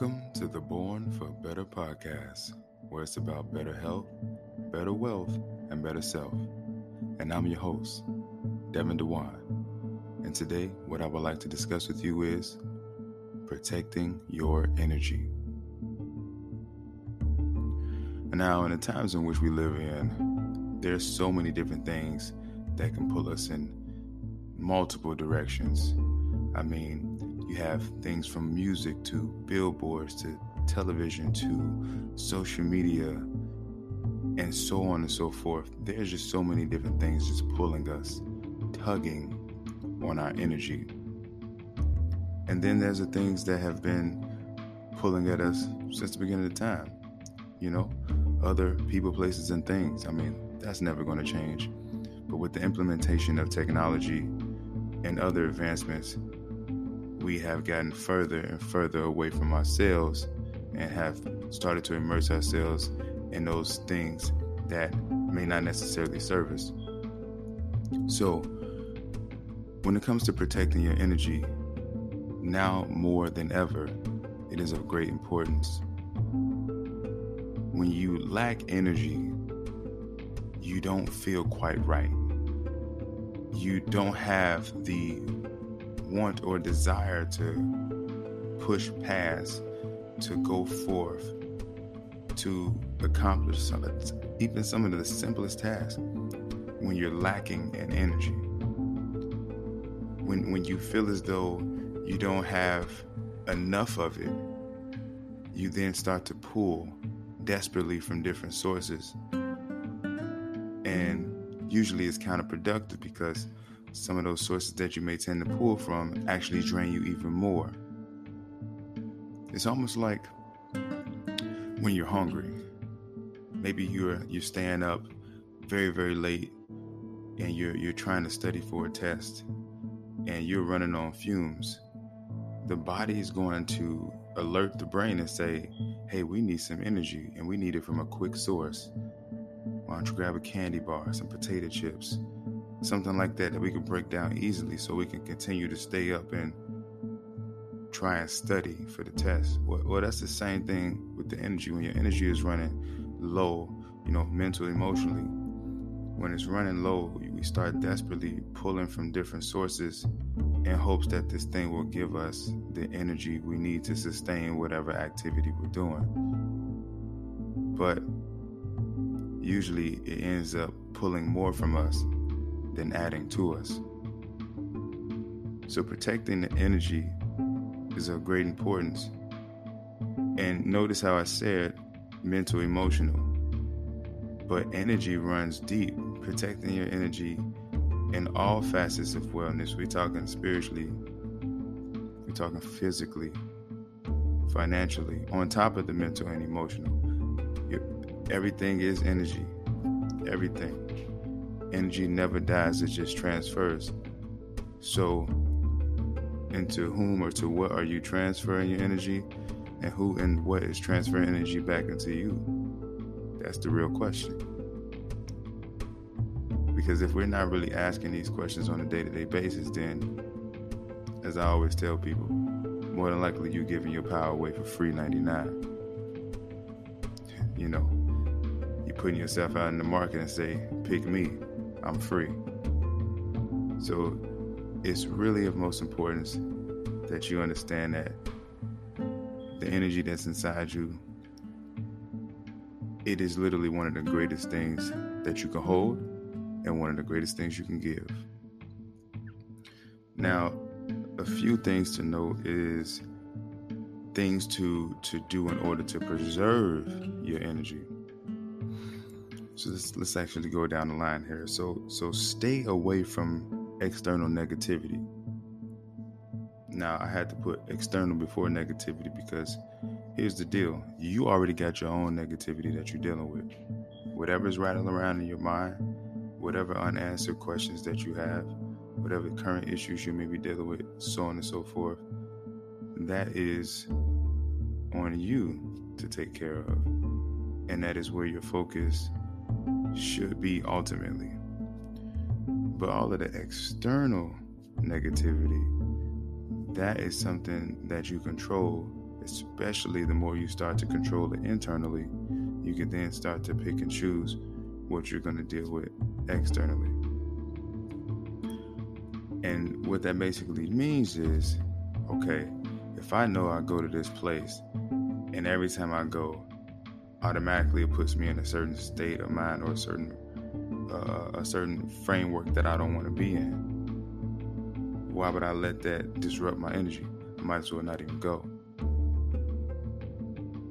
Welcome to the Born for Better podcast, where it's about better health, better wealth, and better self. And I'm your host, Devin Dewan. And today, what I would like to discuss with you is protecting your energy. Now, in the times in which we live in, there's so many different things that can pull us in multiple directions. I mean, you have things from music to billboards to television to social media and so on and so forth. There's just so many different things just pulling us, tugging on our energy. And then there's the things that have been pulling at us since the beginning of the time. You know, other people, places, and things. I mean, that's never going to change. But with the implementation of technology and other advancements, we have gotten further and further away from ourselves and have started to immerse ourselves in those things that may not necessarily serve us. So, when it comes to protecting your energy, now more than ever, it is of great importance. When you lack energy, you don't feel quite right. You don't have the want or desire to push past, to go forth, to accomplish some, even some of the simplest tasks when you're lacking in energy. When, when you feel as though you don't have enough of it, you then start to pull desperately from different sources. And usually it's counterproductive because some of those sources that you may tend to pull from actually drain you even more. It's almost like when you're hungry. Maybe you're you're staying up very very late and you're you're trying to study for a test and you're running on fumes. The body is going to alert the brain and say, "Hey, we need some energy and we need it from a quick source. Why don't you grab a candy bar, some potato chips?" Something like that that we can break down easily so we can continue to stay up and try and study for the test. Well, well, that's the same thing with the energy. When your energy is running low, you know, mentally, emotionally, when it's running low, we start desperately pulling from different sources in hopes that this thing will give us the energy we need to sustain whatever activity we're doing. But usually it ends up pulling more from us than adding to us. So, protecting the energy is of great importance. And notice how I said mental, emotional. But energy runs deep. Protecting your energy in all facets of wellness. We're talking spiritually, we're talking physically, financially, on top of the mental and emotional. Everything is energy. Everything energy never dies, it just transfers. So, into whom or to what are you transferring your energy? And who and what is transferring energy back into you? That's the real question. Because if we're not really asking these questions on a day to day basis, then, as I always tell people, more than likely you're giving your power away for free 99. You know, you're putting yourself out in the market and say, pick me. I'm free. So it's really of most importance that you understand that the energy that's inside you it is literally one of the greatest things that you can hold and one of the greatest things you can give. Now, a few things to note is things to to do in order to preserve your energy. So let's, let's actually go down the line here. So so stay away from external negativity. Now I had to put external before negativity because here's the deal. You already got your own negativity that you're dealing with. Whatever's rattling around in your mind, whatever unanswered questions that you have, whatever current issues you may be dealing with, so on and so forth, that is on you to take care of. And that is where your focus should be ultimately. But all of the external negativity, that is something that you control, especially the more you start to control it internally, you can then start to pick and choose what you're going to deal with externally. And what that basically means is okay, if I know I go to this place and every time I go, automatically it puts me in a certain state of mind or a certain uh, a certain framework that I don't want to be in. Why would I let that disrupt my energy? I might as well not even go.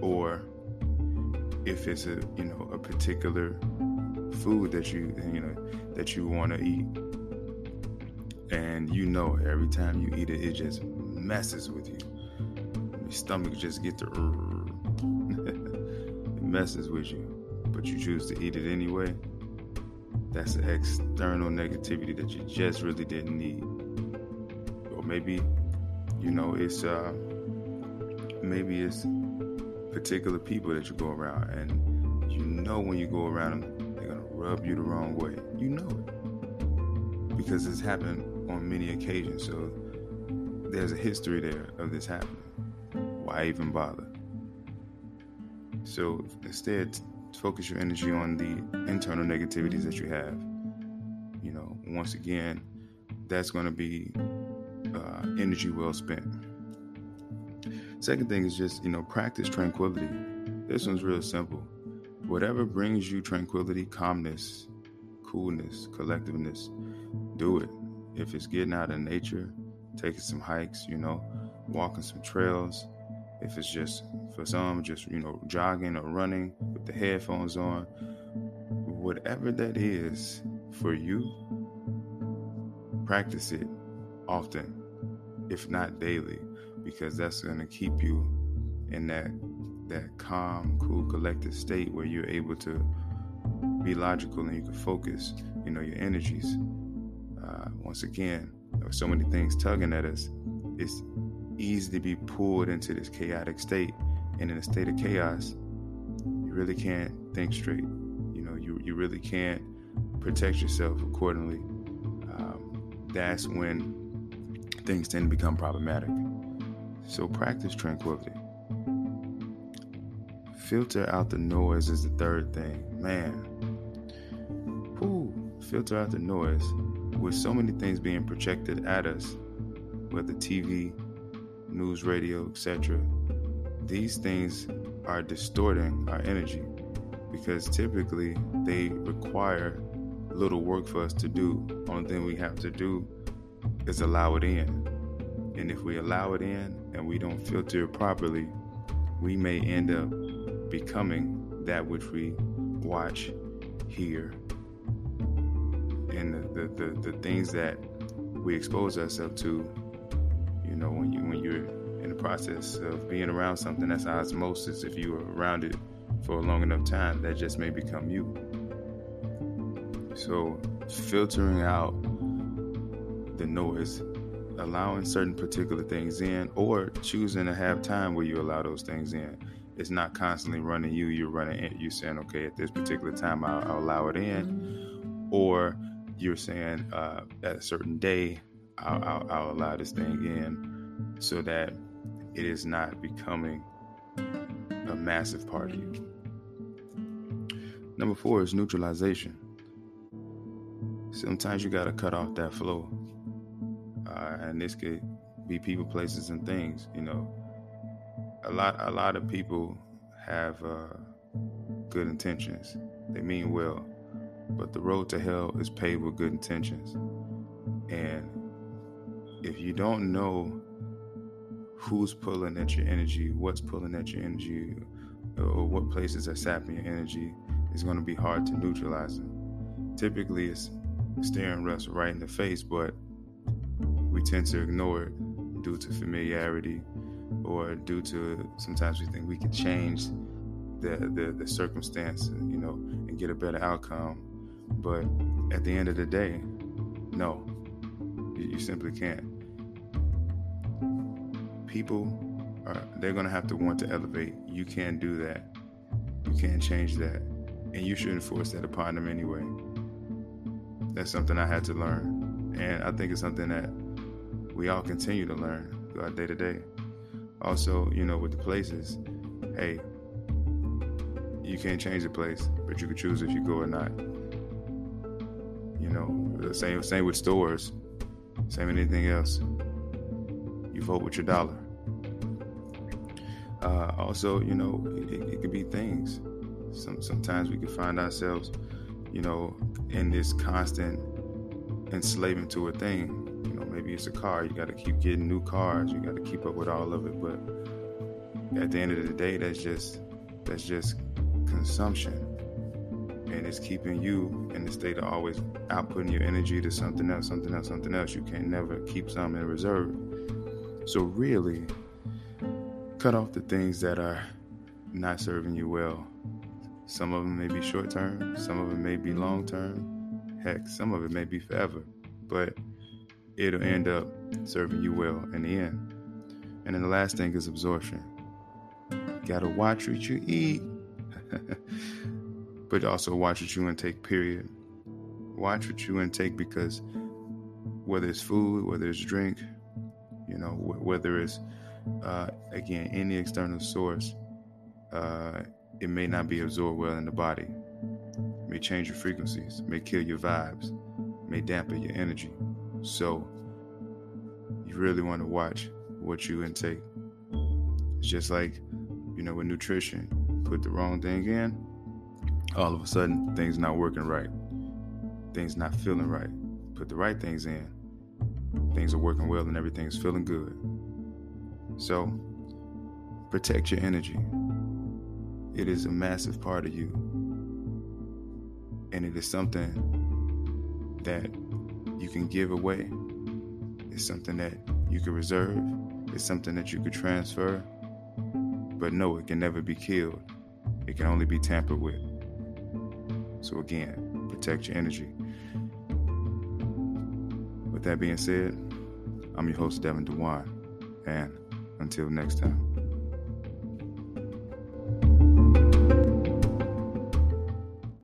Or if it's a you know a particular food that you you know that you want to eat and you know every time you eat it it just messes with you your stomach just get it messes with you but you choose to eat it anyway that's external negativity that you just really didn't need. Or maybe you know it's uh maybe it's particular people that you go around and you know when you go around them they're gonna rub you the wrong way. You know it. Because it's happened on many occasions so there's a history there of this happening. Why even bother so instead focus your energy on the internal negativities that you have you know once again that's going to be uh, energy well spent Second thing is just, you know, practice tranquility. This one's real simple. Whatever brings you tranquility, calmness, coolness, collectiveness, do it. If it's getting out in nature, taking some hikes, you know, walking some trails, if it's just for some, just, you know, jogging or running with the headphones on, whatever that is for you, practice it often, if not daily because that's going to keep you in that that calm, cool, collected state where you're able to be logical and you can focus, you know, your energies. Uh, once again, there are so many things tugging at us. It's easy to be pulled into this chaotic state, and in a state of chaos, you really can't think straight. You know, you you really can't protect yourself accordingly. Um, that's when things tend to become problematic. So practice tranquility. Filter out the noise is the third thing. Man, whoo, filter out the noise. With so many things being projected at us, whether TV, news, radio, etc., these things are distorting our energy because typically they require little work for us to do. Only thing we have to do is allow it in. And if we allow it in and we don't filter it properly, we may end up becoming that which we watch, hear, and the, the, the, the things that we expose ourselves to. Know, when you when you're in the process of being around something that's osmosis, if you are around it for a long enough time, that just may become you. So filtering out the noise allowing certain particular things in or choosing to have time where you allow those things in. It's not constantly running you, you're running it. You're saying, okay, at this particular time, I'll, I'll allow it in. Or you're saying, uh, at a certain day, I'll, I'll, I'll allow this thing in so that it is not becoming a massive part of you. Number four is neutralization. Sometimes you got to cut off that flow uh, and this could be people, places, and things. You know, a lot a lot of people have uh, good intentions. They mean well, but the road to hell is paved with good intentions. And if you don't know who's pulling at your energy, what's pulling at your energy, or what places are sapping your energy, it's going to be hard to neutralize them. Typically, it's staring us right in the face, but we tend to ignore it due to familiarity or due to sometimes we think we can change the, the, the circumstance, you know, and get a better outcome. But at the end of the day, no, you simply can't. People are they're gonna have to want to elevate. You can't do that. You can't change that. And you shouldn't force that upon them anyway. That's something I had to learn. And I think it's something that we all continue to learn throughout day to day. Also, you know, with the places, hey, you can't change the place, but you can choose if you go or not. You know, the same same with stores, same with anything else. You vote with your dollar. Uh, also, you know, it, it could be things. Some sometimes we can find ourselves, you know, in this constant enslavement to a thing. You know, maybe it's a car. You got to keep getting new cars. You got to keep up with all of it. But at the end of the day, that's just that's just consumption, and it's keeping you in the state of always outputting your energy to something else, something else, something else. You can't never keep some in reserve. So really, cut off the things that are not serving you well. Some of them may be short term, some of them may be long term. Heck, some of it may be forever, but it'll end up serving you well in the end. And then the last thing is absorption. You gotta watch what you eat, but also watch what you intake, period. Watch what you intake because whether it's food, whether it's drink, you know, whether it's, uh, again, any external source, uh, it may not be absorbed well in the body. It may change your frequencies, may kill your vibes, may dampen your energy. So you really want to watch what you intake. It's just like, you know, with nutrition, put the wrong thing in, all of a sudden things not working right. Things not feeling right. Put the right things in. Things are working well and everything's feeling good. So protect your energy. It is a massive part of you. And it is something that you can give away. It's something that you can reserve. It's something that you could transfer. But no, it can never be killed. It can only be tampered with. So again, protect your energy. With that being said, I'm your host, Devin Dewan. And until next time.